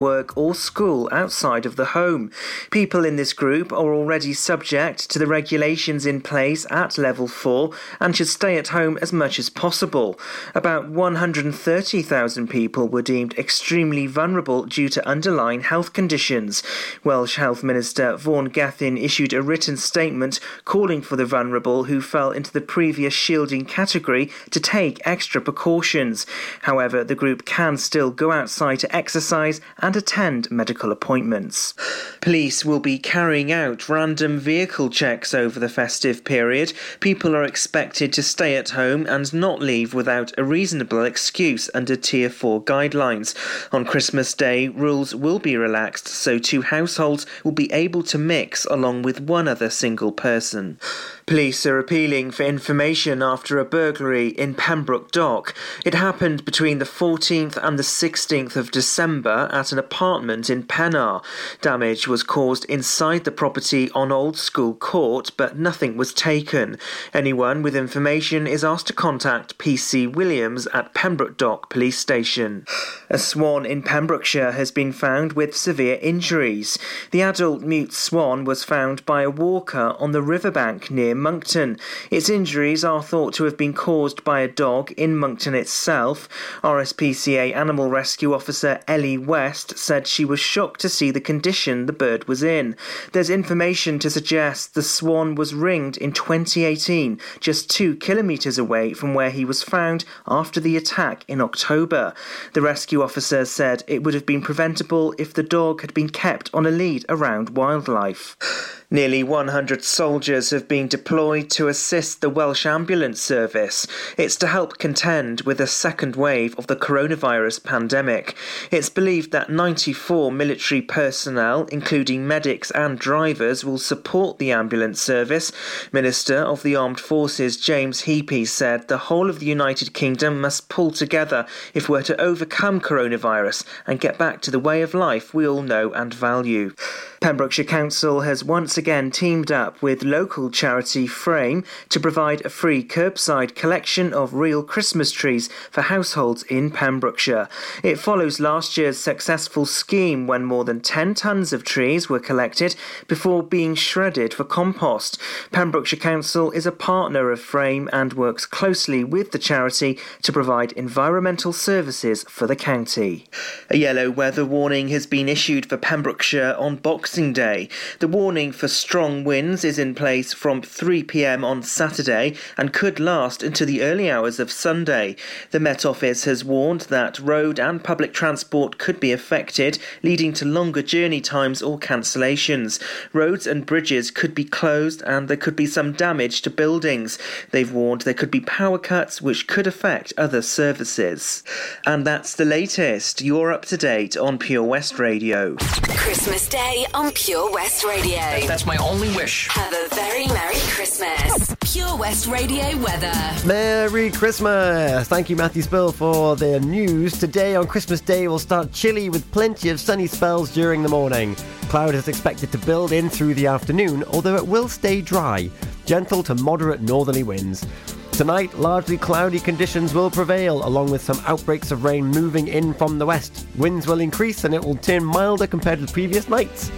work or school outside of the home. People in this group are already subject to the regulations in place at level 4 and should stay at home as much as possible. About 130,000 people were deemed extremely vulnerable due to underlying health conditions. Welsh Health Minister Vaughan Gething issued a written statement calling for the vulnerable who fell into the previous shielding category to take extra precautions. However, the group can still go outside to exercise and and attend medical appointments. Police will be carrying out random vehicle checks over the festive period. People are expected to stay at home and not leave without a reasonable excuse under Tier 4 guidelines. On Christmas Day, rules will be relaxed so two households will be able to mix along with one other single person. Police are appealing for information after a burglary in Pembroke Dock. It happened between the 14th and the 16th of December at an apartment in Pennar. Damage was caused inside the property on Old School Court, but nothing was taken. Anyone with information is asked to contact PC Williams at Pembroke Dock Police Station. A swan in Pembrokeshire has been found with severe injuries. The adult mute swan was found by a walker on the riverbank near Monkton. Its injuries are thought to have been caused by a dog in Monkton itself. RSPCA animal rescue officer Ellie West said she was shocked to see the condition the bird was in. There's information to suggest the swan was ringed in 2018, just two kilometres away from where he was found after the attack in October. The rescue officer said it would have been preventable if the dog had been kept on a lead around wildlife. Nearly 100 soldiers have been deployed to assist the Welsh Ambulance Service. It's to help contend with a second wave of the coronavirus pandemic. It's believed that 94 military personnel, including medics and drivers, will support the ambulance service. Minister of the Armed Forces James Heappey said the whole of the United Kingdom must pull together if we're to overcome coronavirus and get back to the way of life we all know and value. Pembrokeshire Council has once again teamed up with local charity Frame to provide a free curbside collection of real Christmas trees for households in Pembrokeshire. It follows last year's successful scheme when more than 10 tonnes of trees were collected before being shredded for compost. Pembrokeshire Council is a partner of Frame and works closely with the charity to provide environmental services for the county. A yellow weather warning has been issued for Pembrokeshire on Boxing Day. The warning for strong winds is in place from 3 pm on Saturday and could last into the early hours of Sunday. The Met Office has warned that road and public transport could be affected, leading to longer journey times or cancellations. Roads and bridges could be closed and there could be some damage to buildings. They've warned there could be power cuts which could affect other services. And that's the latest. You're up to date on Pure West Radio. Christmas Day on Pure West Radio. That's my only wish. Have a very Merry Christmas. Pure West Radio weather. Merry Christmas. Thank you, Matthew Spill, for the news. Today on Christmas Day we'll start chilly with plenty of sunny spells during the morning. Cloud is expected to build in through the afternoon, although it will stay dry. Gentle to moderate northerly winds. Tonight, largely cloudy conditions will prevail, along with some outbreaks of rain moving in from the west. Winds will increase and it will turn milder compared to previous nights.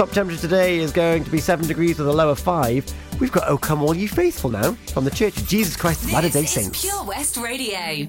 Top temperature today is going to be 7 degrees with a low of 5. We've got Oh Come All You Faithful now from the Church of Jesus Christ of Latter day Saints. Pure West Radio.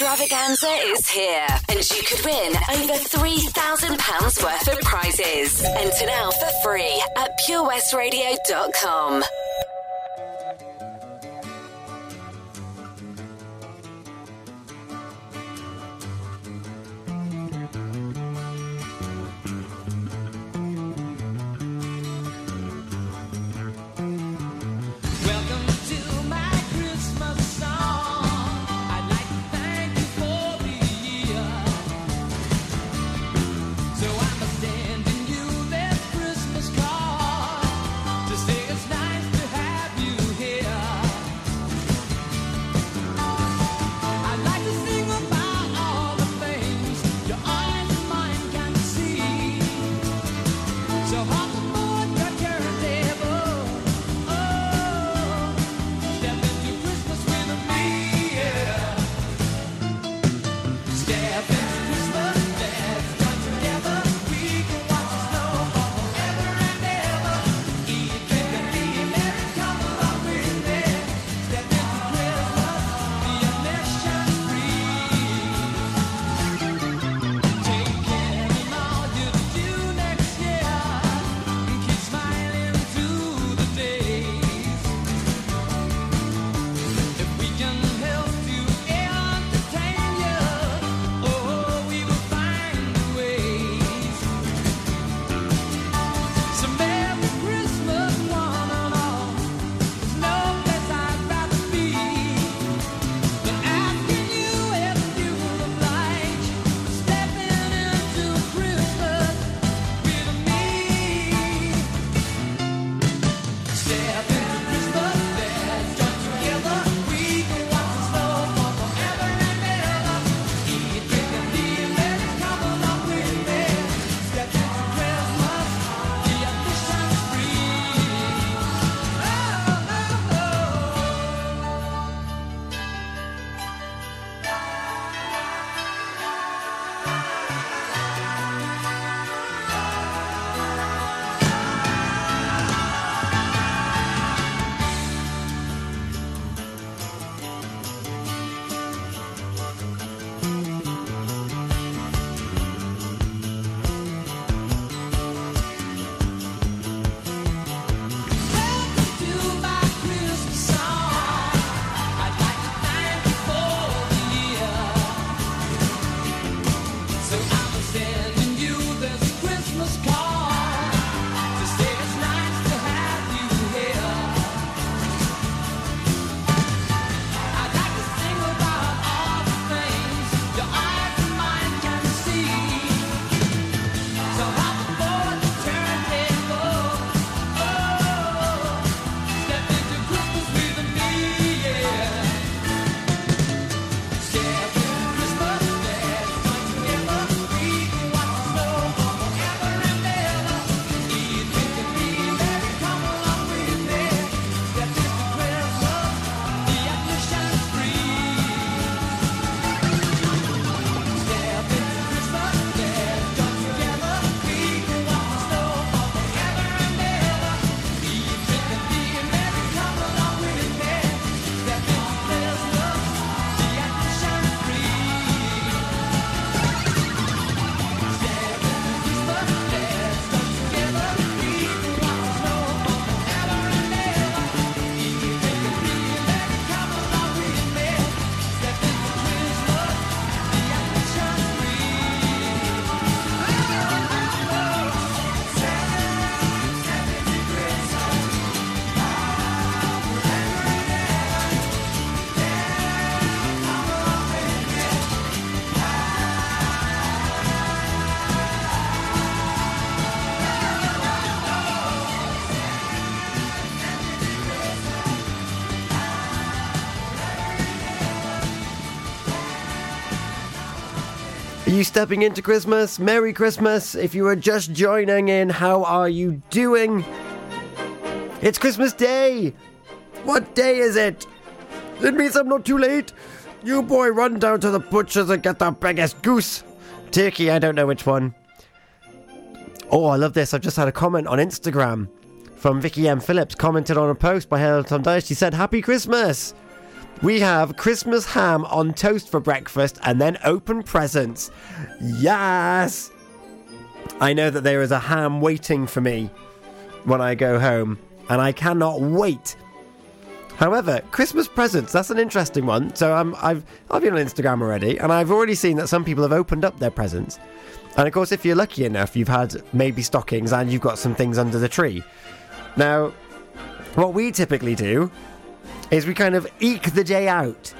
Extravaganza is here, and you could win over £3,000 worth of prizes. Enter now for free at purewestradio.com. Are you stepping into Christmas? Merry Christmas. If you are just joining in, how are you doing? It's Christmas Day. What day is it? It means I'm not too late. You boy, run down to the butcher's and get the biggest goose. Turkey, I don't know which one. Oh, I love this. I've just had a comment on Instagram from Vicky M. Phillips, commented on a post by Tom Dice. She said, Happy Christmas. We have Christmas ham on toast for breakfast and then open presents. Yes! I know that there is a ham waiting for me when I go home, and I cannot wait. However, Christmas presents, that's an interesting one. So um, I've, I've been on Instagram already, and I've already seen that some people have opened up their presents. And of course, if you're lucky enough, you've had maybe stockings and you've got some things under the tree. Now, what we typically do is we kind of eke the day out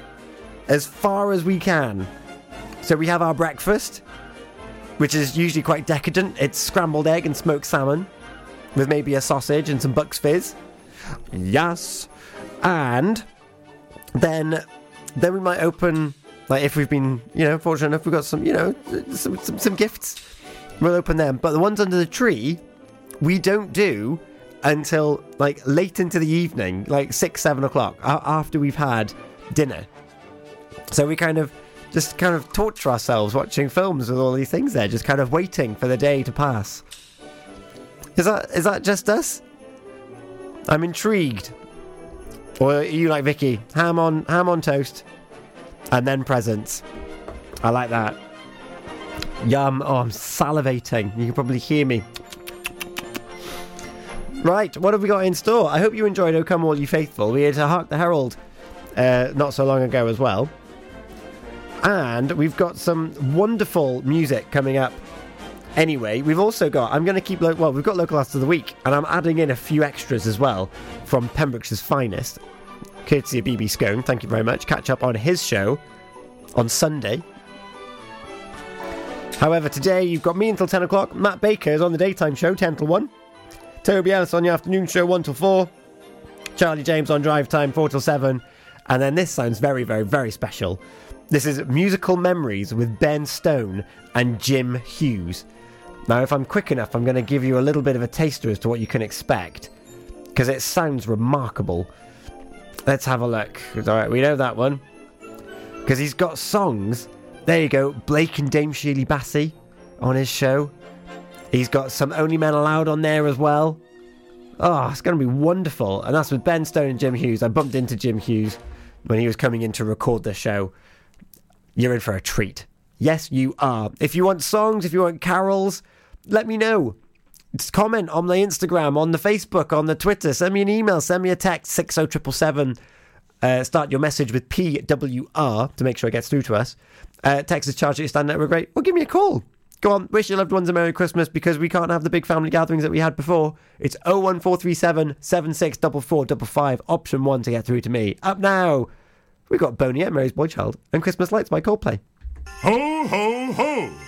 as far as we can. So we have our breakfast, which is usually quite decadent. It's scrambled egg and smoked salmon with maybe a sausage and some Bucks Fizz. Yes. And then then we might open like if we've been, you know, fortunate enough we've got some, you know, some, some, some gifts. We'll open them. But the ones under the tree, we don't do until like late into the evening, like six, seven o'clock, after we've had dinner. So we kind of just kind of torture ourselves watching films with all these things there, just kind of waiting for the day to pass. Is that is that just us? I'm intrigued. Or you like Vicky? Ham on ham on toast, and then presents. I like that. Yum! Oh, I'm salivating. You can probably hear me. Right, what have we got in store? I hope you enjoyed "O Come All You Faithful." We had to Hark the Herald uh, not so long ago as well, and we've got some wonderful music coming up. Anyway, we've also got. I'm going to keep. Lo- well, we've got local artists of the week, and I'm adding in a few extras as well from Pembrokeshire's finest, courtesy of BB Scone. Thank you very much. Catch up on his show on Sunday. However, today you've got me until 10 o'clock. Matt Baker is on the daytime show, 10 till 1. Toby Ellis on your afternoon show, 1 till 4. Charlie James on drive time, 4 till 7. And then this sounds very, very, very special. This is Musical Memories with Ben Stone and Jim Hughes. Now, if I'm quick enough, I'm going to give you a little bit of a taster as to what you can expect. Because it sounds remarkable. Let's have a look. Alright, we know that one. Because he's got songs. There you go, Blake and Dame Shirley Bassey on his show. He's got some Only Men Aloud on there as well. Oh, it's going to be wonderful. And that's with Ben Stone and Jim Hughes. I bumped into Jim Hughes when he was coming in to record the show. You're in for a treat. Yes, you are. If you want songs, if you want carols, let me know. Just comment on the Instagram, on the Facebook, on the Twitter. Send me an email, send me a text, 60777. Uh, start your message with PWR to make sure it gets through to us. Uh, text is charged at your stand network rate, or give me a call. Go on, wish your loved ones a Merry Christmas because we can't have the big family gatherings that we had before. It's 01437 764455, option one to get through to me. Up now, we've got Boney M, Mary's Boy Child, and Christmas Lights by Coldplay. Ho, ho, ho!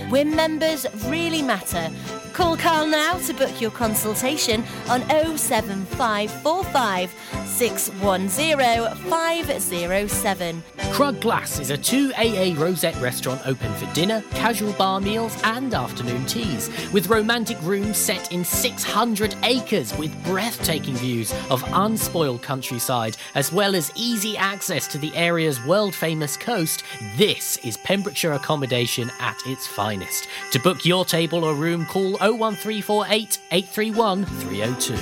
When members really matter. Call Carl now to book your consultation on 07545 610 507. Crug Glas is a 2AA Rosette restaurant open for dinner, casual bar meals, and afternoon teas, with romantic rooms set in 600 acres with breathtaking views of unspoiled countryside, as well as easy access to the area's world famous coast. This is Pembrokeshire accommodation at its finest. To book your table or room, call 01348 831 302.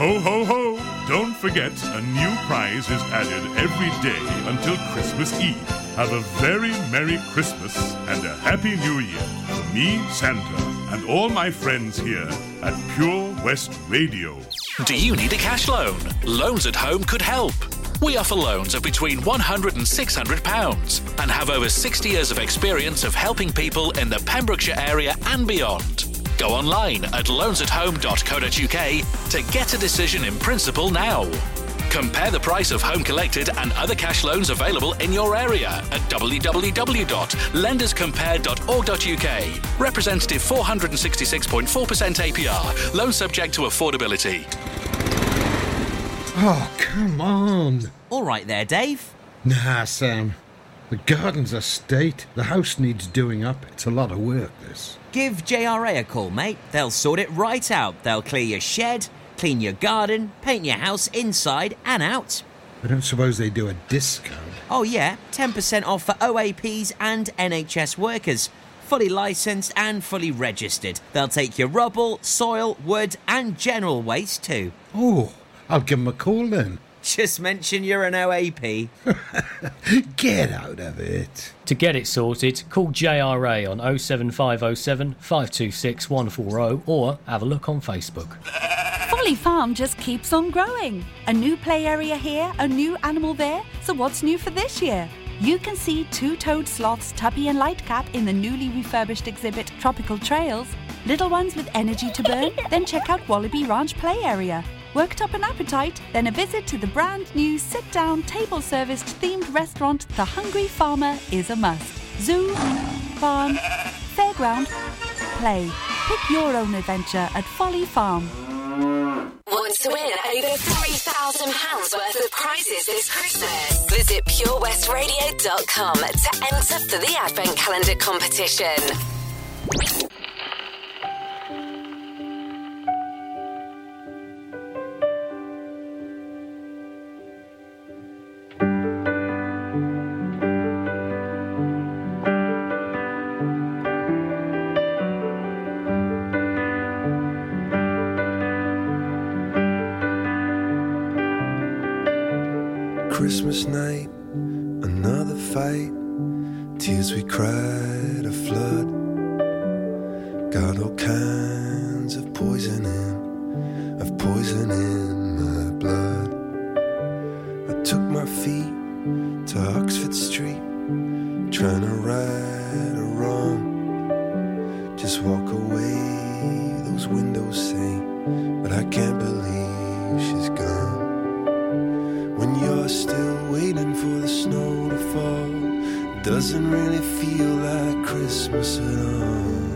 Ho, ho, ho! Don't forget, a new prize is added every day until Christmas Eve. Have a very Merry Christmas and a Happy New Year from me, Santa, and all my friends here at Pure West Radio. Do you need a cash loan? Loans at Home could help. We offer loans of between £100 and £600 and have over 60 years of experience of helping people in the Pembrokeshire area and beyond. Go online at loansathome.co.uk to get a decision in principle now. Compare the price of home collected and other cash loans available in your area at www.lenderscompare.org.uk. Representative 466.4% APR. Loan subject to affordability. Oh, come on. All right there, Dave. Nah, Sam. The garden's a state. The house needs doing up. It's a lot of work, this. Give JRA a call, mate. They'll sort it right out. They'll clear your shed, clean your garden, paint your house inside and out. I don't suppose they do a discount. Oh, yeah, 10% off for OAPs and NHS workers. Fully licensed and fully registered. They'll take your rubble, soil, wood, and general waste too. Oh, I'll give 'em a call then. Just mention you're an OAP. Get out of it. To get it sorted, call JRA on 07507 526 140 or have a look on Facebook. Folly Farm just keeps on growing. A new play area here, a new animal there. So what's new for this year? You can see two-toed sloths Tuppy and Lightcap in the newly refurbished exhibit Tropical Trails. Little ones with energy to burn? then check out Wallaby Ranch play area. Worked up an appetite? Then a visit to the brand new sit-down table serviced themed restaurant The Hungry Farmer is a must. Zoo, farm, fairground, play. Pick your own adventure at Folly Farm. Want to win over £3,000 worth of prizes this Christmas? Visit purewestradio.com to enter for the Advent Calendar competition. Christmas night, another fight. Tears we cried, a flood. Got all kinds of poison in, of poison in my blood. I took my feet to Oxford Street, trying to right a wrong. Just walk away, those windows say, but I can't believe doesn't really feel like Christmas at all.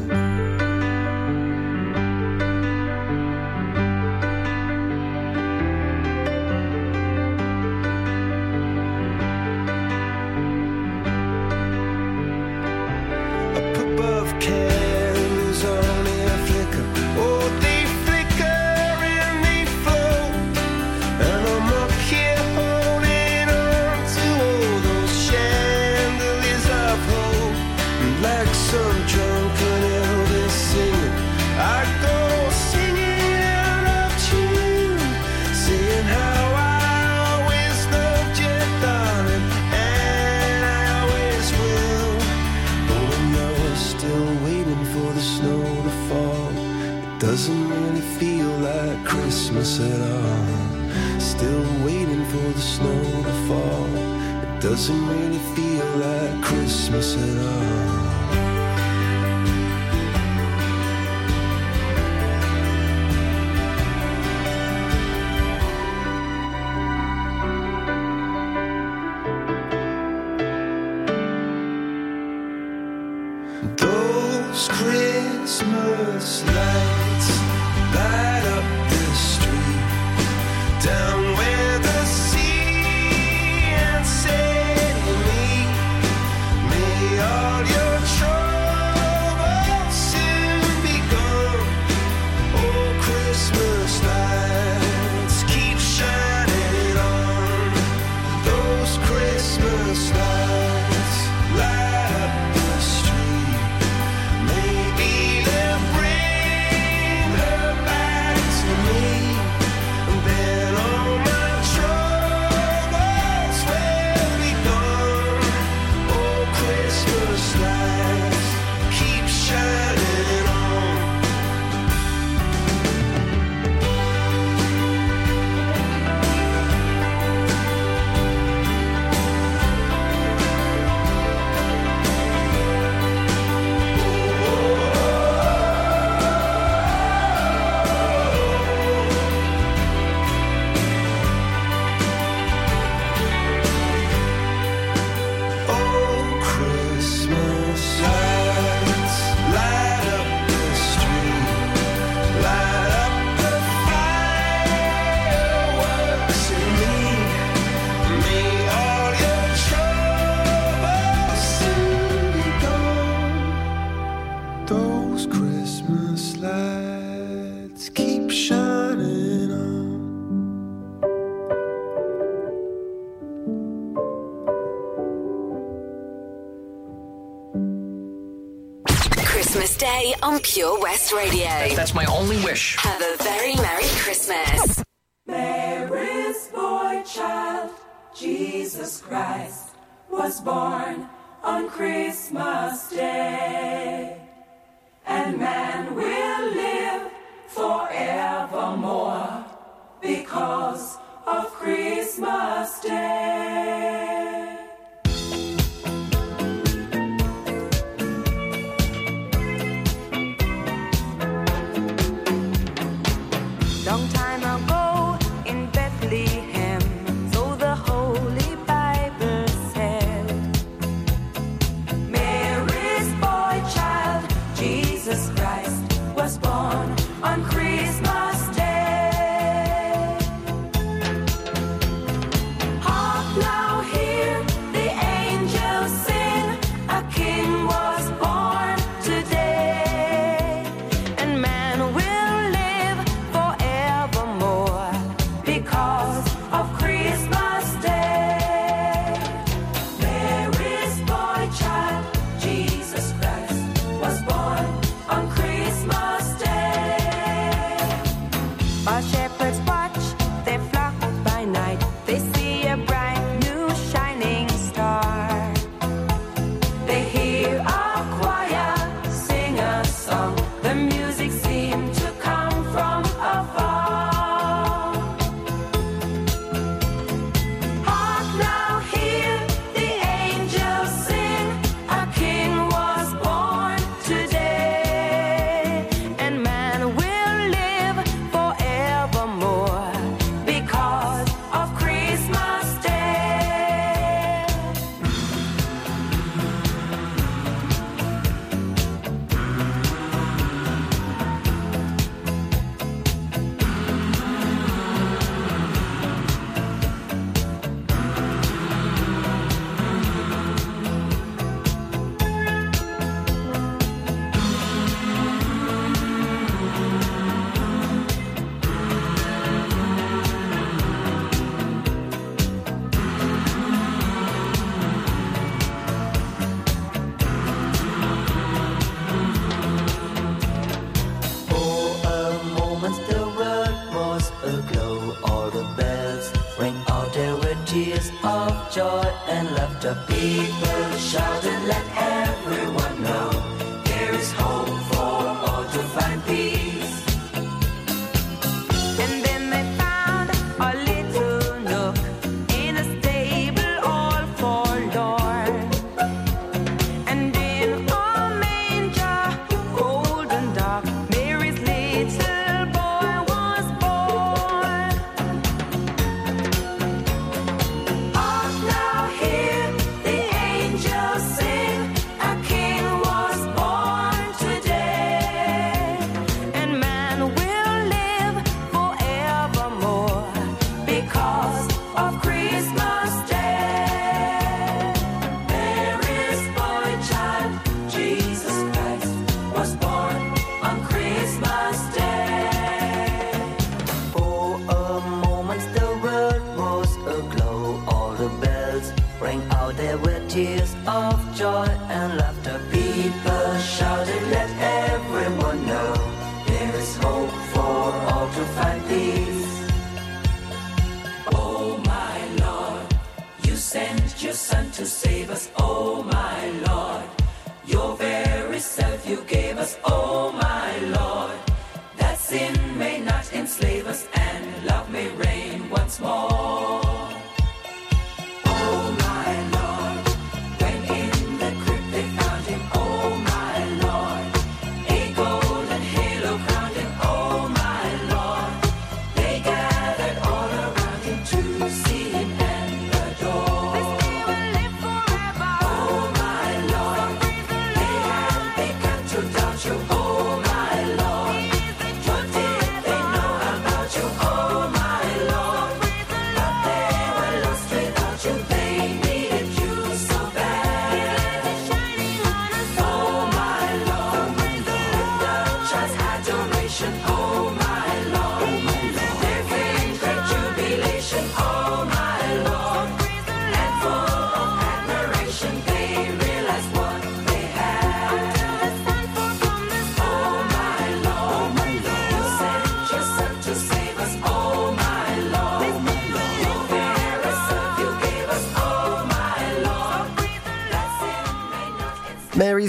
Radio. That's my only wish. Have a very Merry Christmas.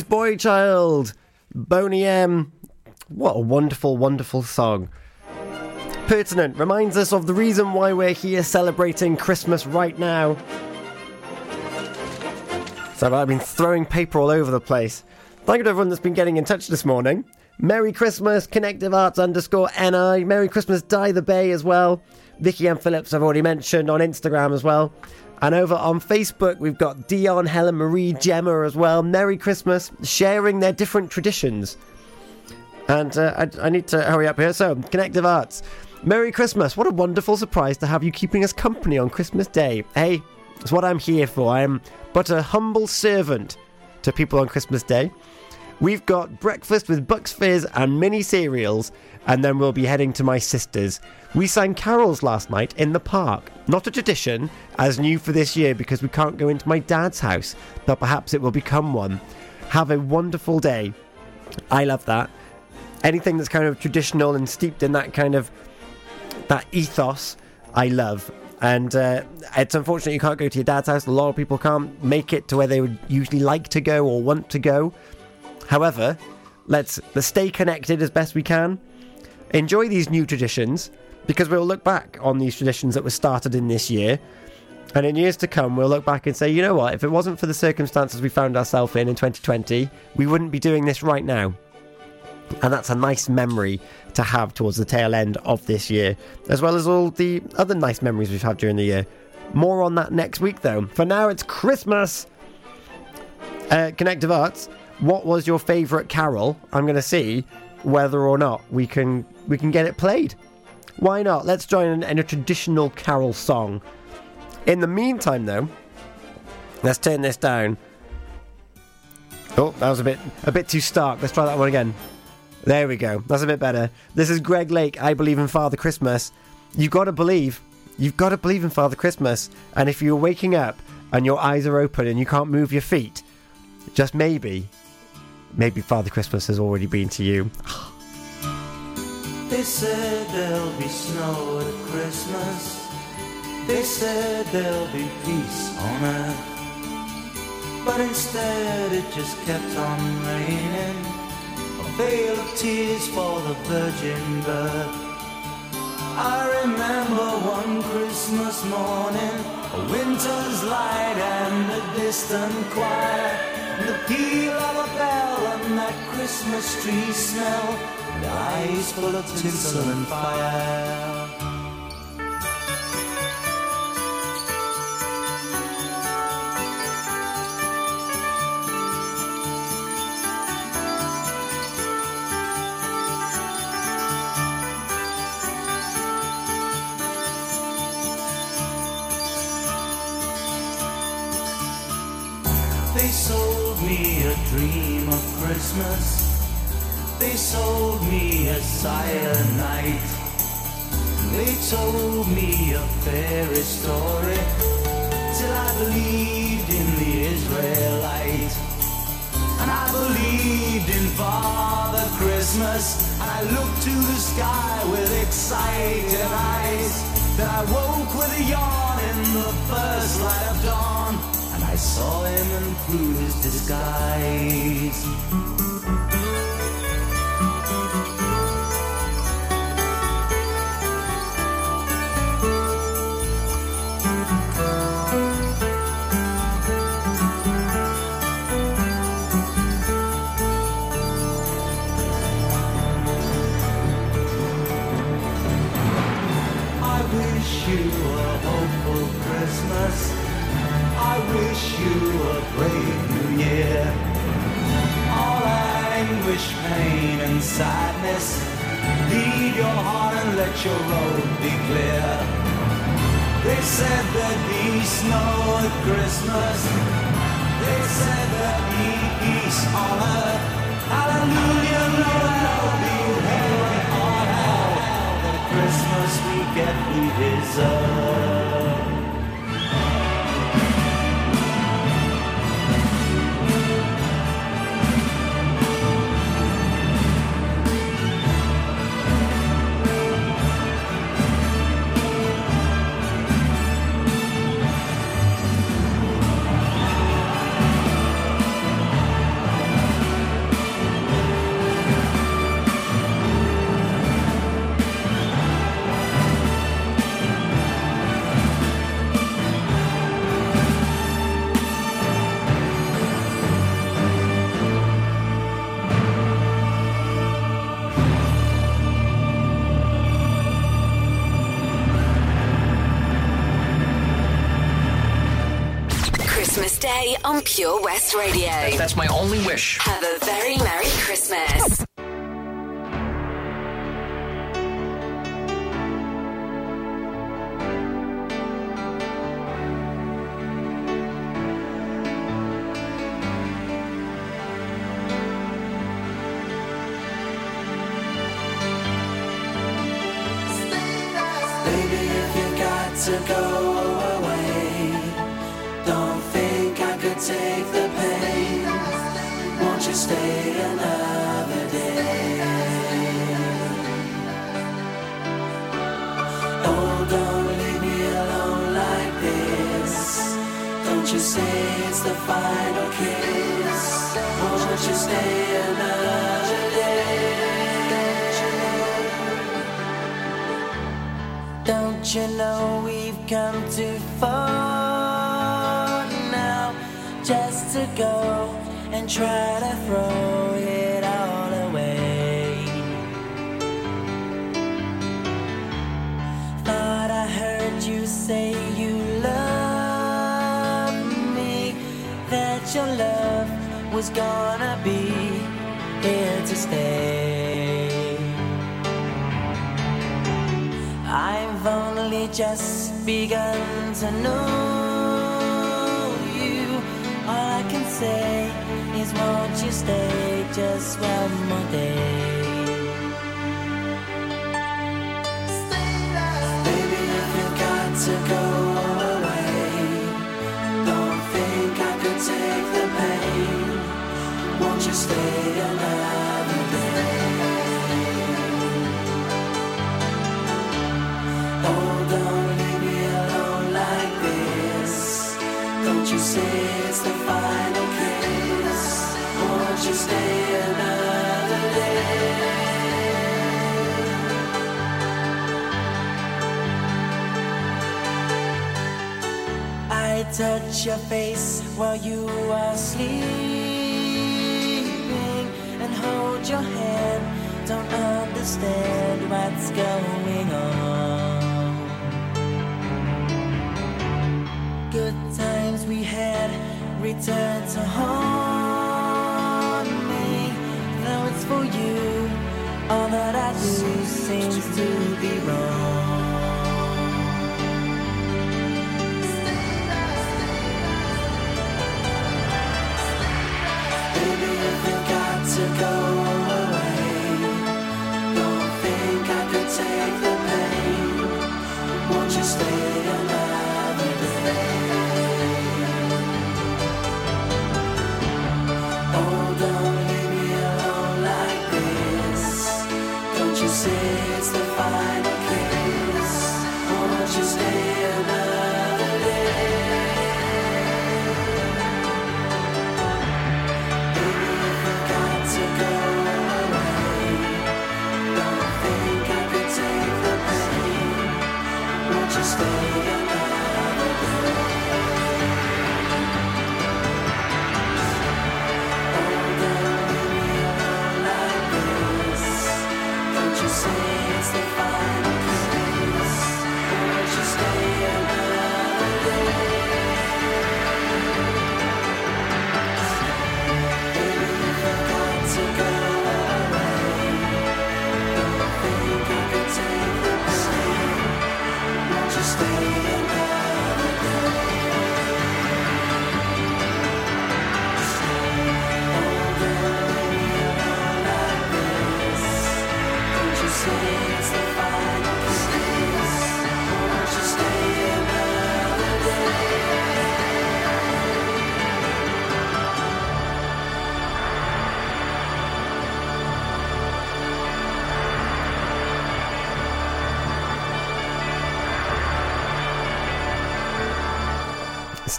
Boy Child, Boney M. What a wonderful, wonderful song. Pertinent reminds us of the reason why we're here celebrating Christmas right now. So I've been throwing paper all over the place. Thank you to everyone that's been getting in touch this morning. Merry Christmas, Connective Arts underscore NI. Merry Christmas, Die the Bay as well. Vicky and Phillips I've already mentioned on Instagram as well. And over on Facebook, we've got Dion, Helen Marie, Gemma as well. Merry Christmas, sharing their different traditions. And uh, I, I need to hurry up here. So, Connective Arts, Merry Christmas. What a wonderful surprise to have you keeping us company on Christmas Day. Hey, it's what I'm here for. I am but a humble servant to people on Christmas Day. We've got breakfast with Bucks Fizz and mini cereals, and then we'll be heading to my sister's. We sang carols last night in the park. Not a tradition, as new for this year because we can't go into my dad's house, but perhaps it will become one. Have a wonderful day. I love that. Anything that's kind of traditional and steeped in that kind of that ethos, I love. And uh, it's unfortunate you can't go to your dad's house. A lot of people can't make it to where they would usually like to go or want to go. However, let's let's stay connected as best we can. Enjoy these new traditions because we'll look back on these traditions that were started in this year. And in years to come, we'll look back and say, you know what, if it wasn't for the circumstances we found ourselves in in 2020, we wouldn't be doing this right now. And that's a nice memory to have towards the tail end of this year, as well as all the other nice memories we've had during the year. More on that next week, though. For now, it's Christmas. Uh, Connective Arts, what was your favourite carol? I'm going to see whether or not we can we can get it played. Why not? Let's join in, in a traditional carol song. In the meantime, though, let's turn this down. Oh, that was a bit a bit too stark. Let's try that one again. There we go. That's a bit better. This is Greg Lake. I believe in Father Christmas. You've got to believe. You've got to believe in Father Christmas. And if you're waking up and your eyes are open and you can't move your feet, just maybe, maybe Father Christmas has already been to you. They said there'll be snow at Christmas. They said there'll be peace on earth. But instead it just kept on raining. A veil of tears for the virgin birth. I remember one Christmas morning, a winter's light and a distant choir, and the peal Christmas tree smell, and eyes full of tinsel and fire. Christmas. They sold me a night. They told me a fairy story till I believed in the Israelite. And I believed in Father Christmas. I looked to the sky with excited eyes. Then I woke with a yawn in the first light of dawn. And I saw him and through his disguise. Sadness. Leave your heart and let your road be clear. They said there'd be snow at Christmas. They said there'd be peace on earth. Hallelujah, Noel, be heaven on hell. The Christmas we get we deserve. Pure West Radio. That's my only wish. Have a very Merry Christmas. Try to throw it all away? Thought I heard you say you love me, that your love was gonna be here to stay. I've only just begun to know won't you stay just one more day? Baby, if you got to go away, don't think I could take the pain. Won't you stay touch your face while you are sleeping and hold your hand. Don't understand what's going on. Good times we had return to haunt me. Though it's for you, all that I do seems to be wrong. Stay another day?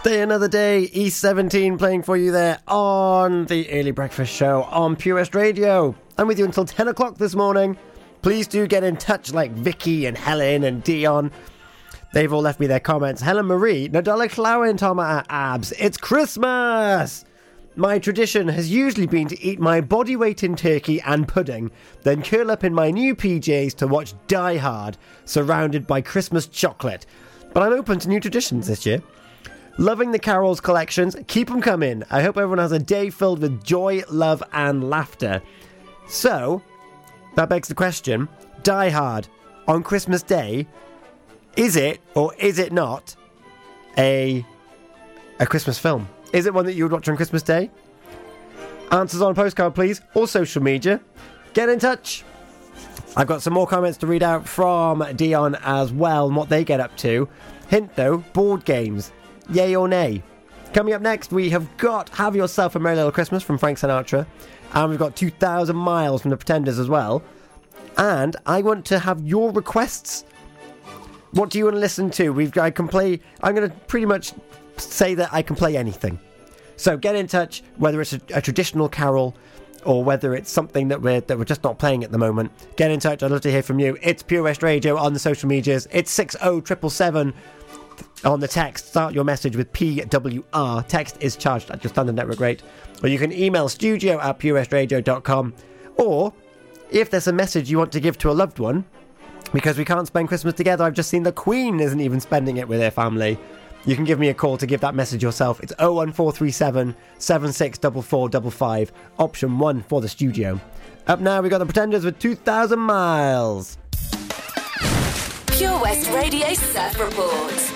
Stay another day, E17 playing for you there on the Early Breakfast Show on Pure West Radio. I'm with you until 10 o'clock this morning. Please do get in touch like Vicky and Helen and Dion. They've all left me their comments. Helen Marie, Nadolig Llawen, Toma Abs. It's Christmas! My tradition has usually been to eat my body weight in turkey and pudding, then curl up in my new PJs to watch Die Hard, surrounded by Christmas chocolate. But I'm open to new traditions this year. Loving the carols collections. Keep them coming. I hope everyone has a day filled with joy, love, and laughter. So, that begs the question Die Hard on Christmas Day, is it or is it not a, a Christmas film? Is it one that you would watch on Christmas Day? Answers on a postcard, please, or social media. Get in touch. I've got some more comments to read out from Dion as well and what they get up to. Hint though, board games. Yay or nay? Coming up next, we have got Have Yourself a Merry Little Christmas from Frank Sinatra. And we've got 2,000 Miles from the Pretenders as well. And I want to have your requests. What do you want to listen to? We've I can play. I'm going to pretty much say that I can play anything. So get in touch, whether it's a, a traditional carol or whether it's something that we're that we're just not playing at the moment. Get in touch. I'd love to hear from you. It's Pure West Radio on the social medias. It's six oh triple seven on the text. Start your message with PWR. Text is charged at your standard network rate. Or you can email studio at purewestradio.com. Or if there's a message you want to give to a loved one, because we can't spend Christmas together, I've just seen the Queen isn't even spending it with her family. You can give me a call to give that message yourself. It's 01437 764455, option 1 for the studio. Up now, we've got the Pretenders with 2000 Miles. Pure West Radio Surf Report.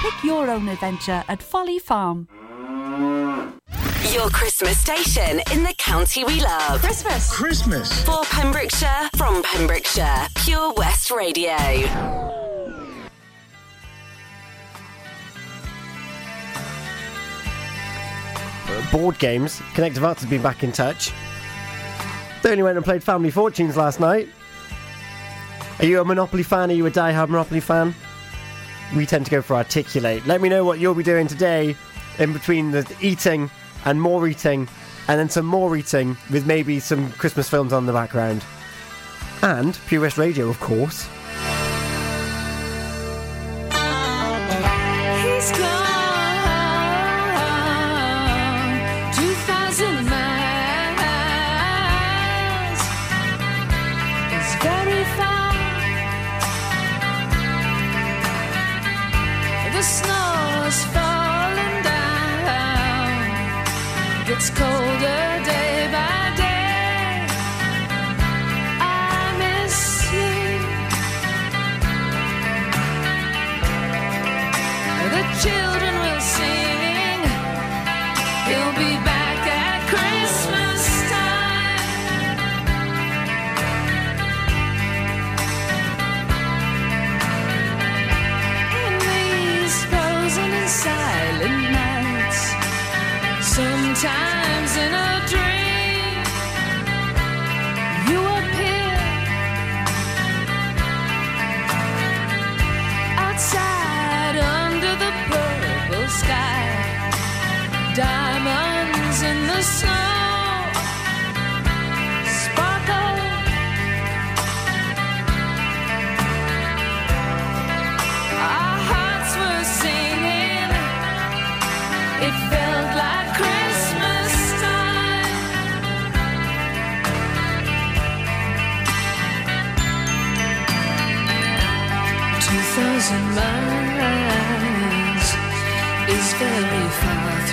Pick your own adventure at Folly Farm. Your Christmas station in the county we love. Christmas. Christmas. For Pembrokeshire, from Pembrokeshire, Pure West Radio. Uh, board games. Connective Arts has been back in touch. They only went and played Family Fortunes last night. Are you a Monopoly fan? Are you a die-hard Monopoly fan? We tend to go for Articulate. Let me know what you'll be doing today in between the eating and more eating and then some more eating with maybe some Christmas films on the background. And Pure West Radio, of course.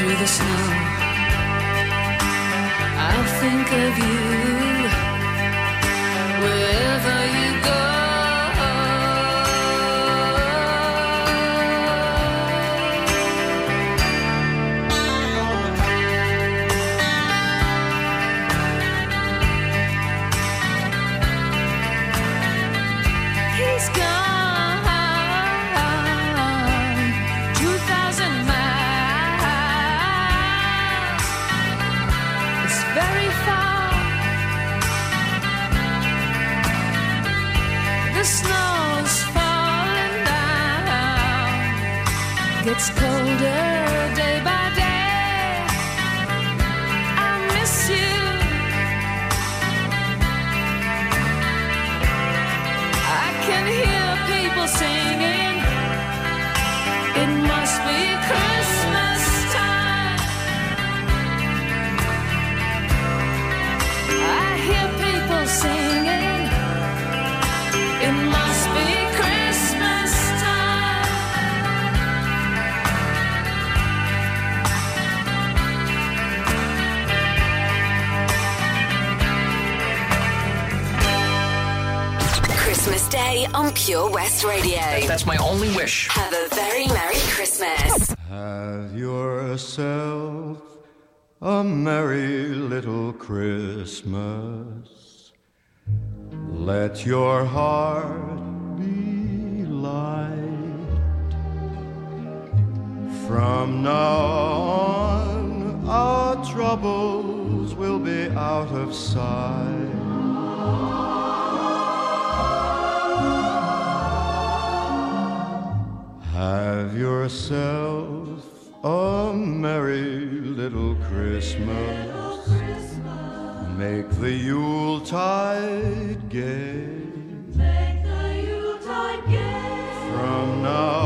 Through the snow. I'll think of you wherever Pure West Radio. That's my only wish. Have a very Merry Christmas. Have yourself a merry little Christmas. Let your heart be light. From now on, our troubles will be out of sight. Have yourself a merry little Christmas. Make the Yuletide gay. From now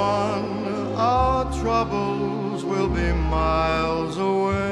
on, our troubles will be miles away.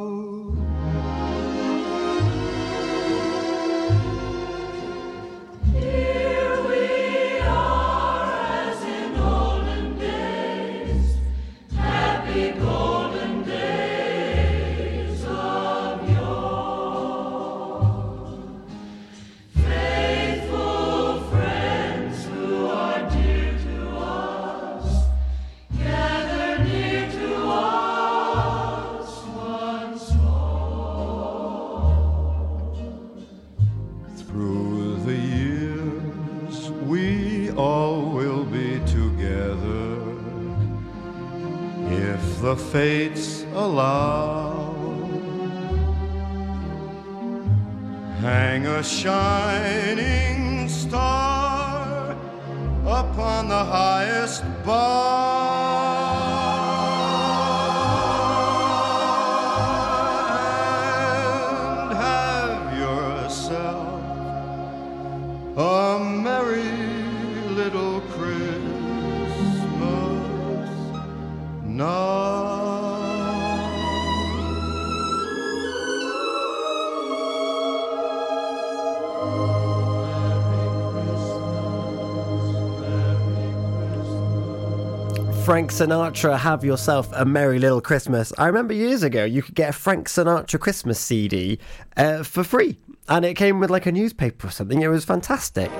Fates allow. Hang a shining star upon the highest bough Sinatra, have yourself a merry little Christmas. I remember years ago you could get a Frank Sinatra Christmas CD uh, for free, and it came with like a newspaper or something. It was fantastic.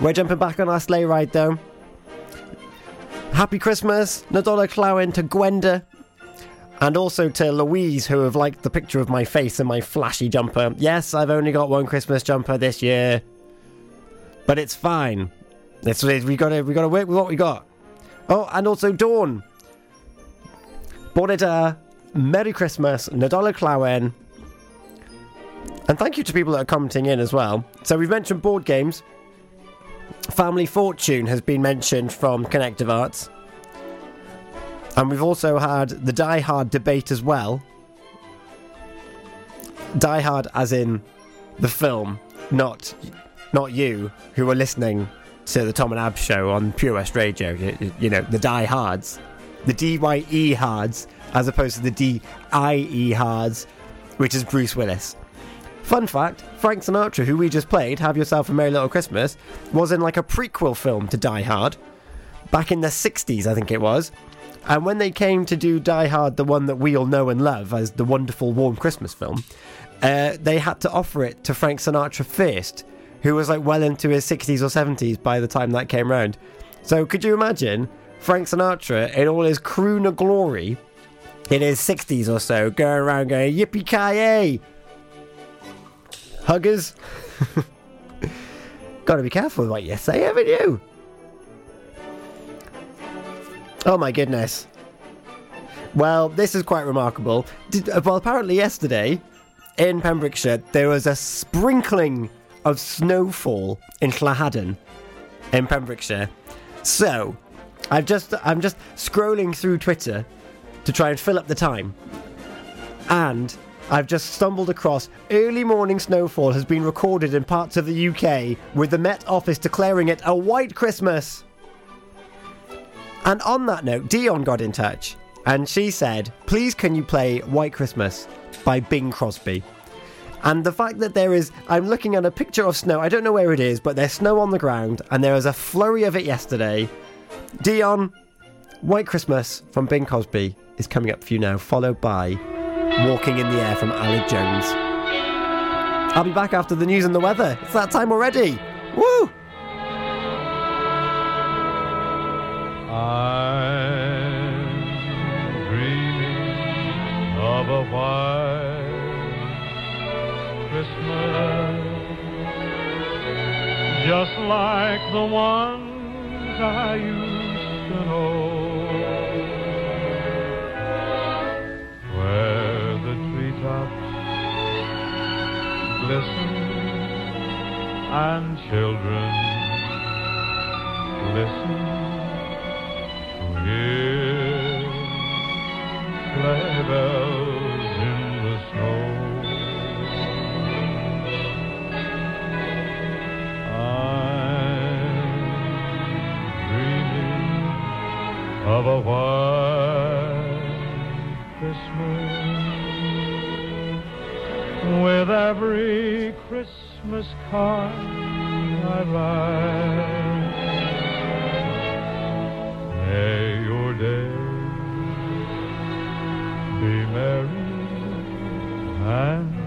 We're jumping back on our sleigh ride though. Happy Christmas, Nadolig Llawen to Gwenda, and also to Louise, who have liked the picture of my face and my flashy jumper. Yes, I've only got one Christmas jumper this year, but it's fine. It's, we got to we got to work with what we got. Oh, and also Dawn. Bonita, uh, Merry Christmas, Nadolig Llawen. And thank you to people that are commenting in as well. So we've mentioned board games. Family Fortune has been mentioned from Connective Arts. And we've also had the Die Hard debate as well. Die Hard as in the film, not not you who are listening to the Tom and Ab show on Pure West Radio. You, you know, the Die Hards. The D-Y-E Hards as opposed to the D-I-E Hards, which is Bruce Willis. Fun fact, Frank Sinatra, who we just played, Have Yourself a Merry Little Christmas, was in like a prequel film to Die Hard back in the 60s, I think it was. And when they came to do Die Hard, the one that we all know and love as the wonderful warm Christmas film, uh, they had to offer it to Frank Sinatra first, who was like well into his 60s or 70s by the time that came round. So could you imagine Frank Sinatra in all his crooner glory in his 60s or so going around going, Yippee ki Huggers. Gotta be careful with what you say, haven't you? Oh my goodness. Well, this is quite remarkable. Did, well, apparently, yesterday in Pembrokeshire, there was a sprinkling of snowfall in Llawhaden in Pembrokeshire. So, I've just I'm just scrolling through Twitter to try and fill up the time. And I've just stumbled across early morning snowfall has been recorded in parts of the UK with the Met Office declaring it a white Christmas. And on that note, Dion got in touch and she said, Please can you play White Christmas by Bing Crosby? And the fact that there is, I'm looking at a picture of snow, I don't know where it is, but there's snow on the ground and there was a flurry of it yesterday. Dion, White Christmas from Bing Crosby is coming up for you now, followed by Walking in the Air from Aled Jones. I'll be back after the news and the weather. It's that time already. Woo! The ones I used to know, where the treetops glisten and children listen with every Christmas card I write. May your day be merry and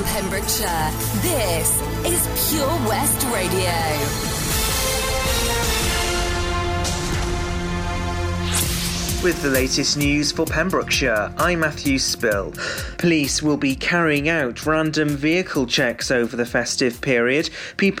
from Pembrokeshire. This is Pure West Radio. With the latest news for Pembrokeshire, I'm Matthew Spill. Police will be carrying out random vehicle checks over the festive period. People